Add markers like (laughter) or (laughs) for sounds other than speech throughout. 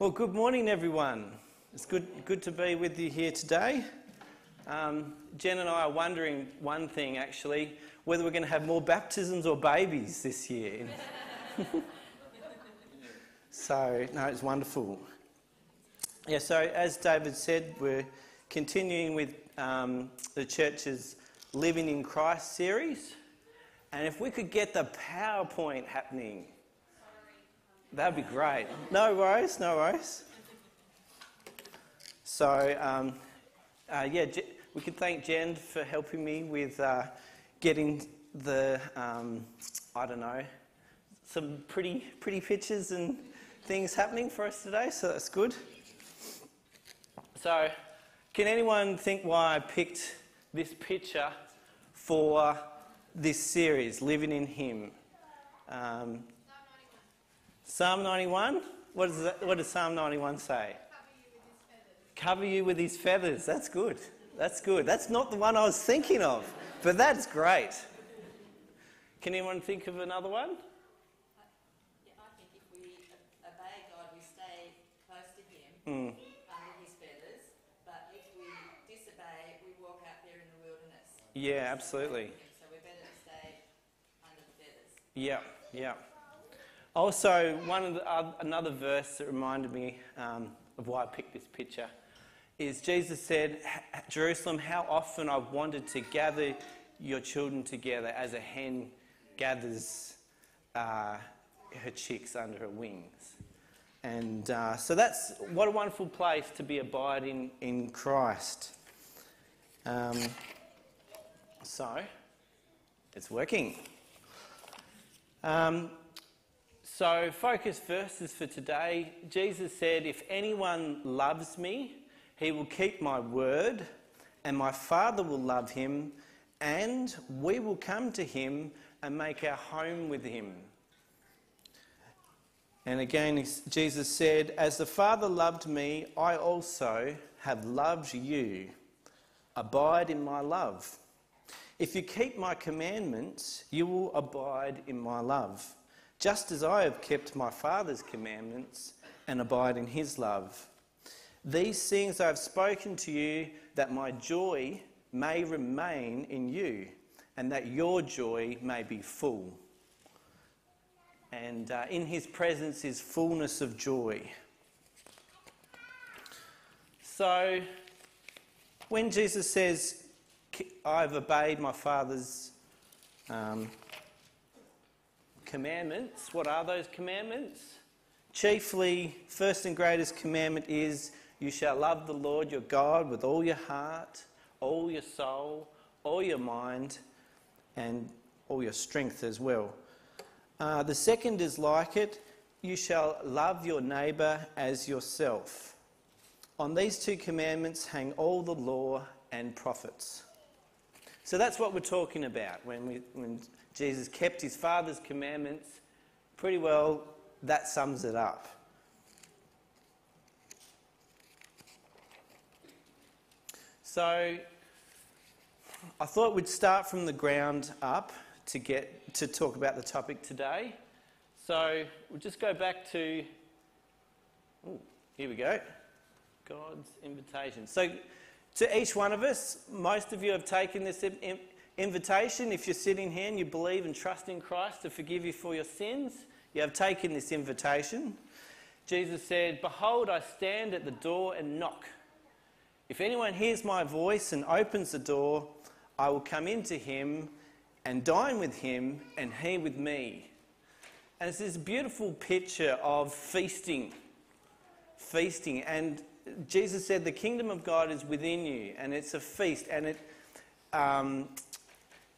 Well, good morning, everyone. It's good, good to be with you here today. Um, Jen and I are wondering one thing actually whether we're going to have more baptisms or babies this year. (laughs) so, no, it's wonderful. Yeah, so as David said, we're continuing with um, the church's Living in Christ series. And if we could get the PowerPoint happening, that'd be great. No worries, no worries. So, um, uh, yeah, we could thank Jen for helping me with uh, getting the, um, I don't know, some pretty, pretty pictures and things happening for us today, so that's good. So, can anyone think why I picked this picture for this series, Living in Him? Um, Psalm 91. What, is that, what does Psalm 91 say? Cover you with his feathers. That's good. That's good. That's not the one I was thinking of, but that's great. Can anyone think of another one? Yeah, I think if we obey God, we stay close to Him Mm. under His feathers. But if we disobey, we walk out there in the wilderness. Yeah, absolutely. So we're better to stay under the feathers. Yeah, yeah. Also, one of the, uh, another verse that reminded me um, of why I picked this picture is Jesus said, Jerusalem, how often I've wanted to gather your children together as a hen gathers uh, her chicks under her wings. And uh, so that's what a wonderful place to be abiding in Christ. Um, so, it's working. Um, so, focus verses for today. Jesus said, If anyone loves me, he will keep my word, and my Father will love him, and we will come to him and make our home with him. And again, Jesus said, As the Father loved me, I also have loved you. Abide in my love. If you keep my commandments, you will abide in my love, just as I have kept my Father's commandments and abide in his love. These things I have spoken to you, that my joy may remain in you, and that your joy may be full. And uh, in his presence is fullness of joy. So, when Jesus says, I've obeyed my Father's um, commandments, what are those commandments? Chiefly, first and greatest commandment is you shall love the Lord your God with all your heart, all your soul, all your mind, and all your strength as well. Uh, the second is like it you shall love your neighbour as yourself. On these two commandments hang all the law and prophets. So that's what we're talking about when, we, when Jesus kept his Father's commandments. Pretty well, that sums it up. So I thought we'd start from the ground up to get to talk about the topic today. So we'll just go back to ooh, here we go. God's invitation. So to each one of us, most of you have taken this invitation. If you're sitting here and you believe and trust in Christ to forgive you for your sins, you have taken this invitation. Jesus said, Behold, I stand at the door and knock. If anyone hears my voice and opens the door, I will come into him and dine with him and he with me. And it's this beautiful picture of feasting. Feasting. And Jesus said, The kingdom of God is within you, and it's a feast. And it, um,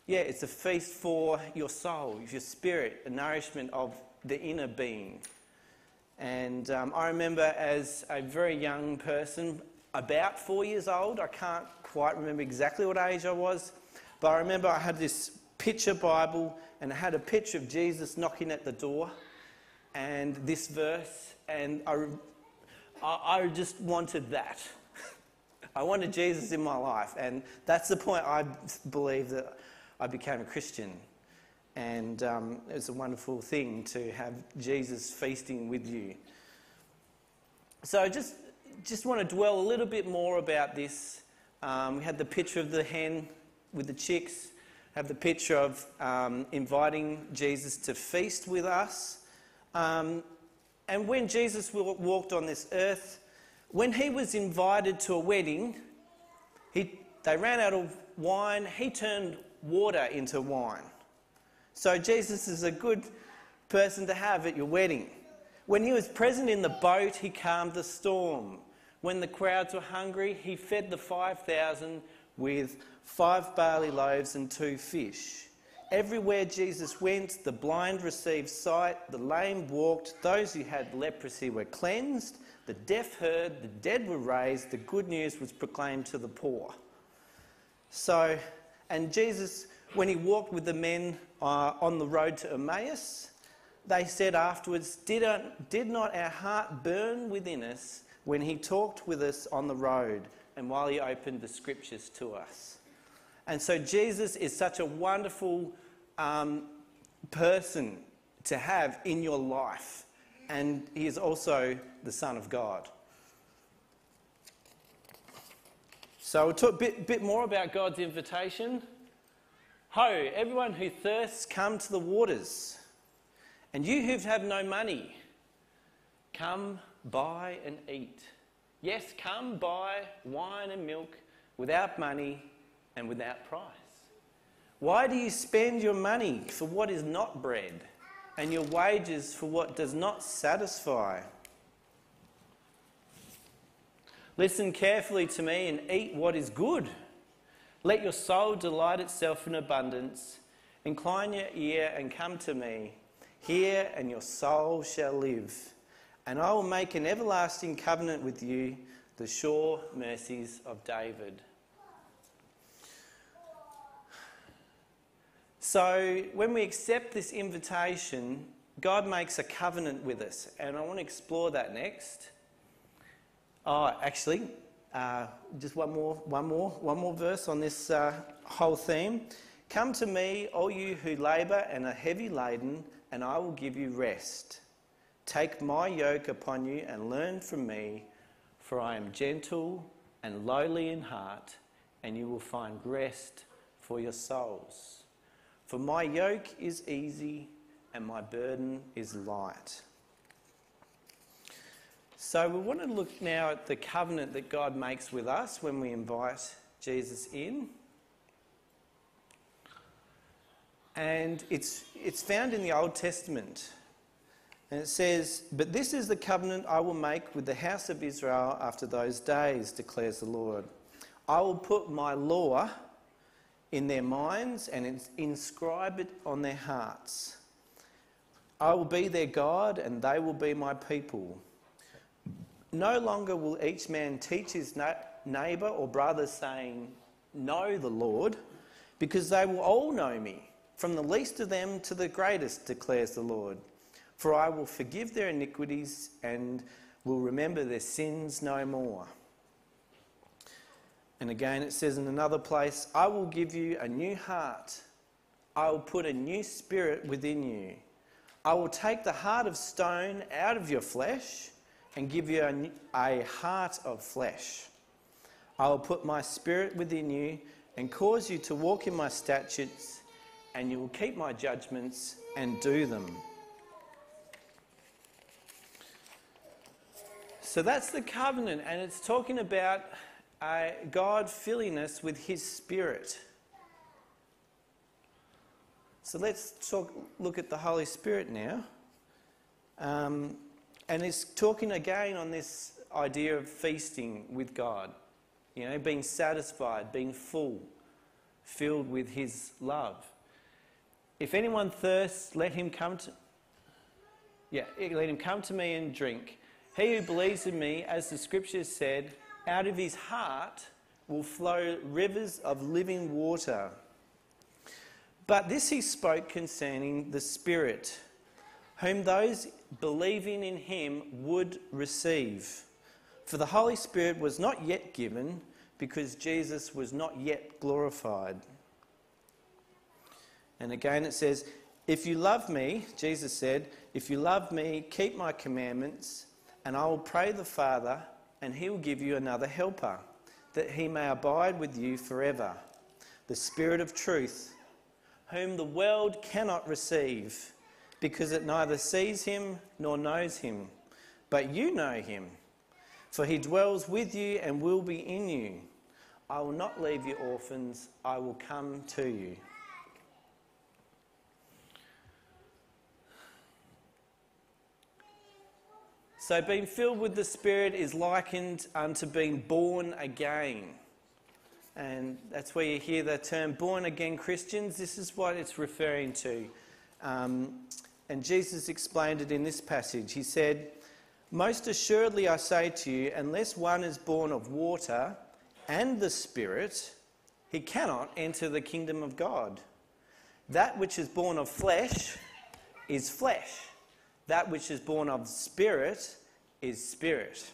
yeah, it's a feast for your soul, your spirit, a nourishment of the inner being. And um, I remember as a very young person, about four years old. I can't quite remember exactly what age I was, but I remember I had this picture Bible and it had a picture of Jesus knocking at the door and this verse, and I, I, just wanted that. (laughs) I wanted Jesus in my life, and that's the point I believe that I became a Christian. And um, it's a wonderful thing to have Jesus feasting with you. so just just want to dwell a little bit more about this. Um, we had the picture of the hen with the chicks. Have the picture of um, inviting Jesus to feast with us. And when Jesus walked on this earth, when he was invited to a wedding, he, they ran out of wine. He turned water into wine. So Jesus is a good person to have at your wedding. When he was present in the boat, he calmed the storm. When the crowds were hungry, he fed the 5,000 with five barley loaves and two fish. Everywhere Jesus went, the blind received sight, the lame walked, those who had leprosy were cleansed, the deaf heard, the dead were raised, the good news was proclaimed to the poor. So, and Jesus, when he walked with the men uh, on the road to Emmaus, they said afterwards, did, uh, did not our heart burn within us when he talked with us on the road and while he opened the scriptures to us? And so Jesus is such a wonderful um, person to have in your life. And he is also the Son of God. So we'll talk a bit, bit more about God's invitation. Ho, everyone who thirsts, come to the waters. And you who have no money, come buy and eat. Yes, come buy wine and milk without money and without price. Why do you spend your money for what is not bread and your wages for what does not satisfy? Listen carefully to me and eat what is good. Let your soul delight itself in abundance. Incline your ear and come to me. Hear, and your soul shall live. And I will make an everlasting covenant with you, the sure mercies of David. So, when we accept this invitation, God makes a covenant with us, and I want to explore that next. Oh, actually, uh, just one more, one more, one more verse on this uh, whole theme. Come to me, all you who labour and are heavy laden, and I will give you rest. Take my yoke upon you and learn from me, for I am gentle and lowly in heart, and you will find rest for your souls. For my yoke is easy and my burden is light. So, we want to look now at the covenant that God makes with us when we invite Jesus in. And it's, it's found in the Old Testament. And it says, But this is the covenant I will make with the house of Israel after those days, declares the Lord. I will put my law in their minds and inscribe it on their hearts. I will be their God and they will be my people. No longer will each man teach his neighbour or brother, saying, Know the Lord, because they will all know me from the least of them to the greatest, declares the Lord. For I will forgive their iniquities and will remember their sins no more. And again, it says in another place, I will give you a new heart. I will put a new spirit within you. I will take the heart of stone out of your flesh and give you a, a heart of flesh. I will put my spirit within you and cause you to walk in my statutes and you will keep my judgments and do them. So that's the covenant, and it's talking about uh, God filling us with His Spirit. So let's talk, look at the Holy Spirit now. Um, and it's talking again on this idea of feasting with God, you know, being satisfied, being full, filled with His love. If anyone thirsts, let him come to yeah, let him come to me and drink. He who believes in me, as the scriptures said, out of his heart will flow rivers of living water. But this he spoke concerning the Spirit, whom those believing in him would receive. For the Holy Spirit was not yet given because Jesus was not yet glorified. And again it says, If you love me, Jesus said, if you love me, keep my commandments, And I will pray the Father, and he will give you another helper, that he may abide with you forever. The Spirit of truth, whom the world cannot receive, because it neither sees him nor knows him. But you know him, for he dwells with you and will be in you. I will not leave you orphans, I will come to you. So, being filled with the Spirit is likened unto being born again. And that's where you hear the term born again Christians. This is what it's referring to. Um, and Jesus explained it in this passage. He said, Most assuredly I say to you, unless one is born of water and the Spirit, he cannot enter the kingdom of God. That which is born of flesh is flesh that which is born of spirit is spirit.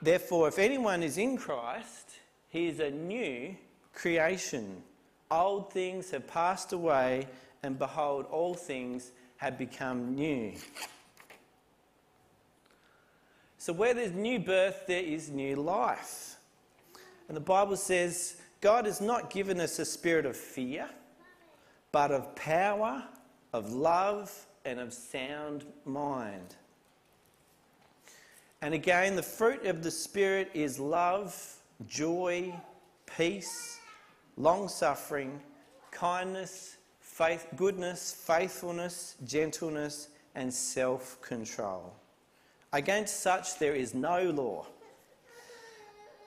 Therefore, if anyone is in Christ, he is a new creation. Old things have passed away, and behold, all things have become new. So, where there's new birth, there is new life. And the Bible says God has not given us a spirit of fear, but of power of love and of sound mind. And again, the fruit of the Spirit is love, joy, peace, long suffering, kindness, faith, goodness, faithfulness, gentleness, and self control. Against such there is no law.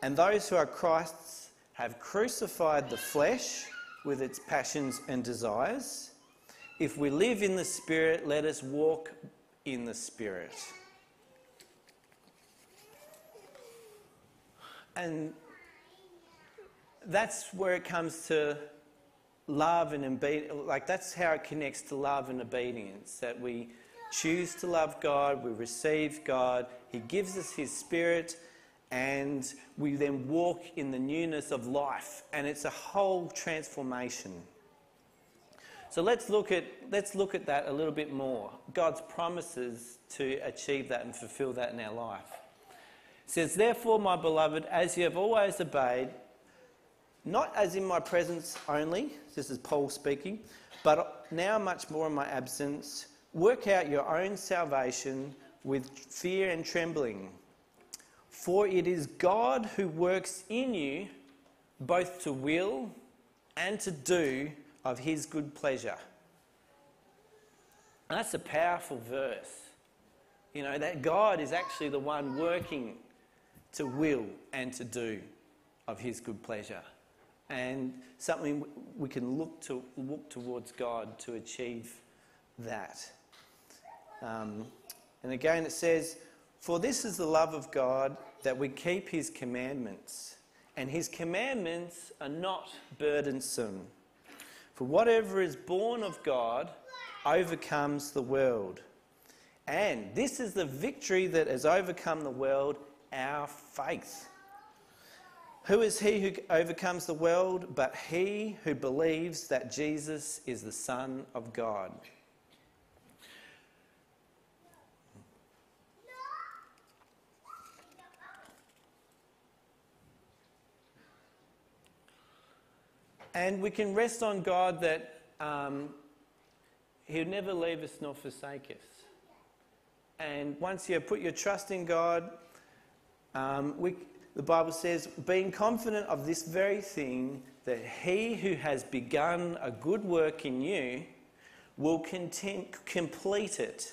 And those who are Christ's have crucified the flesh with its passions and desires. If we live in the Spirit, let us walk in the Spirit. And that's where it comes to love and obedience. Like, that's how it connects to love and obedience. That we choose to love God, we receive God, He gives us His Spirit, and we then walk in the newness of life. And it's a whole transformation. So let's look at, let's look at that a little bit more. God's promises to achieve that and fulfill that in our life. It says, Therefore, my beloved, as you have always obeyed, not as in my presence only, this is Paul speaking, but now much more in my absence, work out your own salvation with fear and trembling. For it is God who works in you both to will and to do of his good pleasure. And that's a powerful verse. You know, that God is actually the one working to will and to do of his good pleasure. And something we can look, to, look towards God to achieve that. Um, and again, it says, For this is the love of God, that we keep his commandments. And his commandments are not burdensome. For whatever is born of God overcomes the world. And this is the victory that has overcome the world, our faith. Who is he who overcomes the world but he who believes that Jesus is the Son of God? And we can rest on God that um, He'll never leave us nor forsake us. And once you put your trust in God, um, we, the Bible says, being confident of this very thing, that He who has begun a good work in you will content, complete it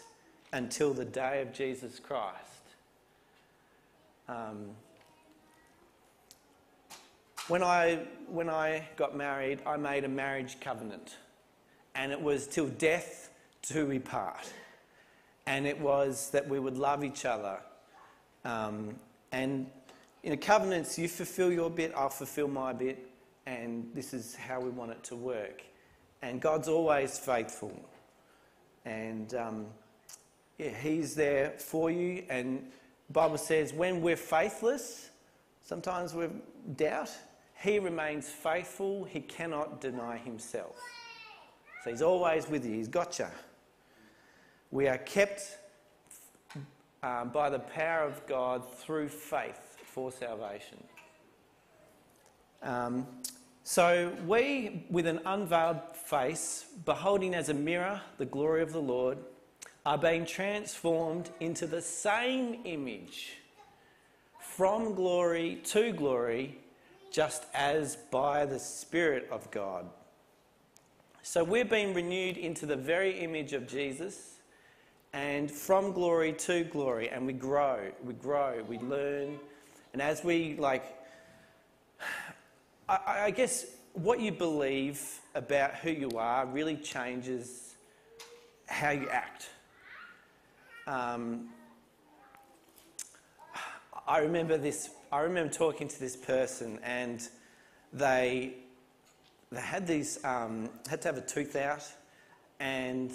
until the day of Jesus Christ. Um, when I, when I got married, I made a marriage covenant, and it was till death do we part. And it was that we would love each other. Um, and in a covenants, you fulfill your bit, I'll fulfill my bit, and this is how we want it to work. And God's always faithful. And um, yeah, He's there for you. And the Bible says when we're faithless, sometimes we doubt, he remains faithful, he cannot deny himself. So he's always with you, he's got you. We are kept um, by the power of God through faith for salvation. Um, so we, with an unveiled face, beholding as a mirror the glory of the Lord, are being transformed into the same image from glory to glory, just as by the Spirit of God. So we're being renewed into the very image of Jesus and from glory to glory, and we grow, we grow, we learn. And as we like, I, I guess what you believe about who you are really changes how you act. Um, I remember this. I remember talking to this person, and they they had these um, had to have a tooth out, and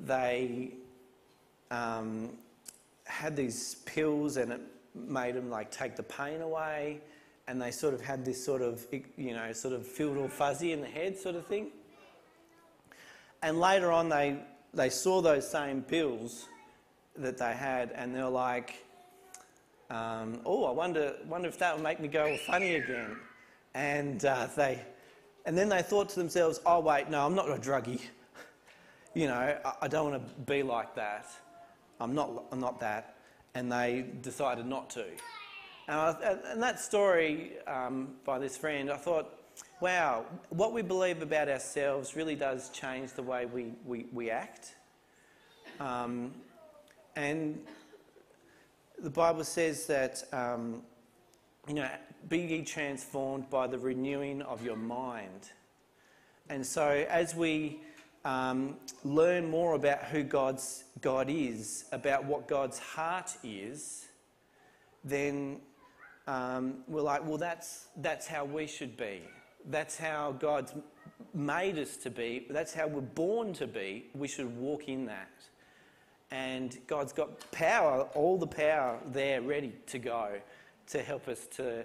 they um, had these pills, and it made them like take the pain away, and they sort of had this sort of you know sort of feel all fuzzy in the head sort of thing. And later on, they they saw those same pills that they had, and they were like, um, "Oh, I wonder wonder if that will make me go funny again." And uh, they, and then they thought to themselves, "Oh, wait, no, I'm not a druggie. (laughs) you know, I, I don't want to be like that. I'm not, I'm not that." And they decided not to. And, I, and that story um, by this friend, I thought, wow, what we believe about ourselves really does change the way we, we, we act. Um, and the Bible says that, um, you know, be ye transformed by the renewing of your mind. And so as we um, learn more about who God's, God is, about what God's heart is, then um, we're like, well, that's, that's how we should be. That's how God's made us to be. That's how we're born to be. We should walk in that. And God's got power, all the power there ready to go to help us to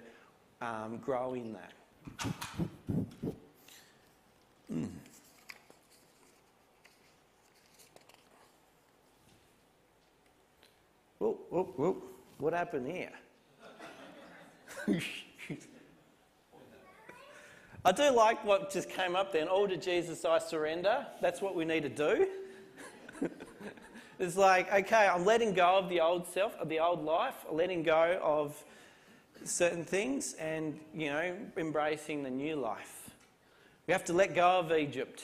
um, grow in that. Mm. Whoa, whoa, whoa. What happened here? (laughs) I do like what just came up then. All to Jesus I surrender. That's what we need to do. (laughs) it's like, okay, I'm letting go of the old self, of the old life, letting go of certain things and, you know, embracing the new life. We have to let go of Egypt.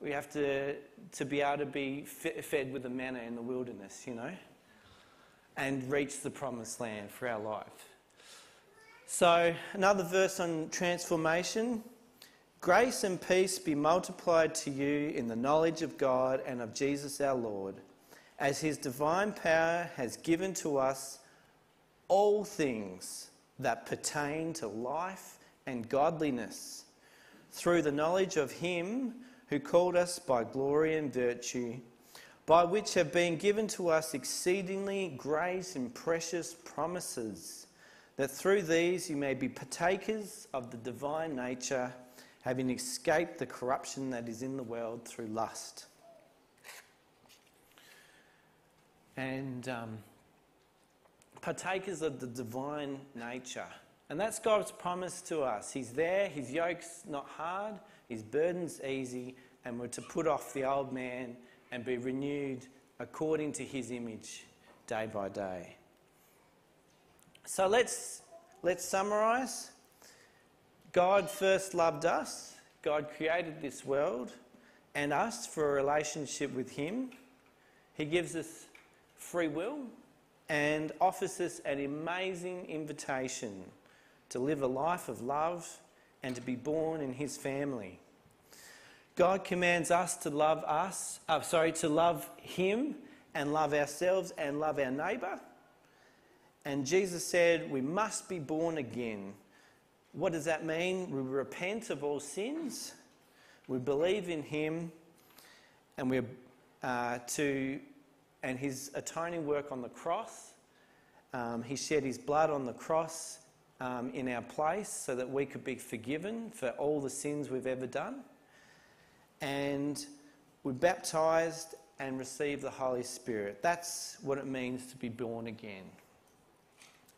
We have to, to be able to be fed with the manna in the wilderness, you know, and reach the promised land for our life. So, another verse on transformation. Grace and peace be multiplied to you in the knowledge of God and of Jesus our Lord, as his divine power has given to us all things that pertain to life and godliness, through the knowledge of him who called us by glory and virtue, by which have been given to us exceedingly great and precious promises that through these you may be partakers of the divine nature, having escaped the corruption that is in the world through lust. And um, partakers of the divine nature. And that's God's promise to us. He's there, His yoke's not hard, His burden's easy, and we're to put off the old man and be renewed according to His image day by day. So let's, let's summarize. God first loved us, God created this world and us for a relationship with Him. He gives us free will and offers us an amazing invitation to live a life of love and to be born in His family. God commands us to love us, uh, sorry, to love Him and love ourselves and love our neighbour and Jesus said, We must be born again. What does that mean? We repent of all sins, we believe in Him, and we're uh, to, and His atoning work on the cross. Um, he shed His blood on the cross um, in our place so that we could be forgiven for all the sins we've ever done. And we're baptized and receive the Holy Spirit. That's what it means to be born again.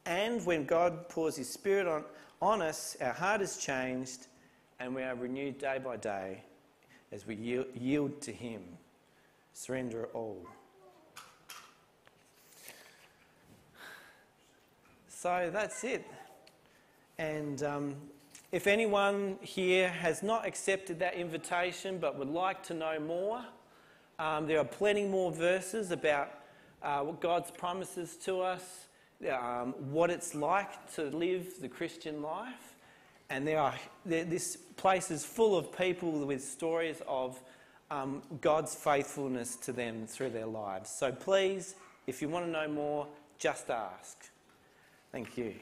And when God pours His Spirit on, on us, our heart is changed and we are renewed day by day as we yield, to Him, surrender all. So that's it. And um, if anyone here has not accepted that invitation but would like to know more, um, there are plenty more verses about uh, what God's promises to us, um, what it's like to live the Christian life. And there are, there, this place is full of people with stories of um, God's faithfulness to them through their lives. So please, if you want to know more, just ask. Thank you.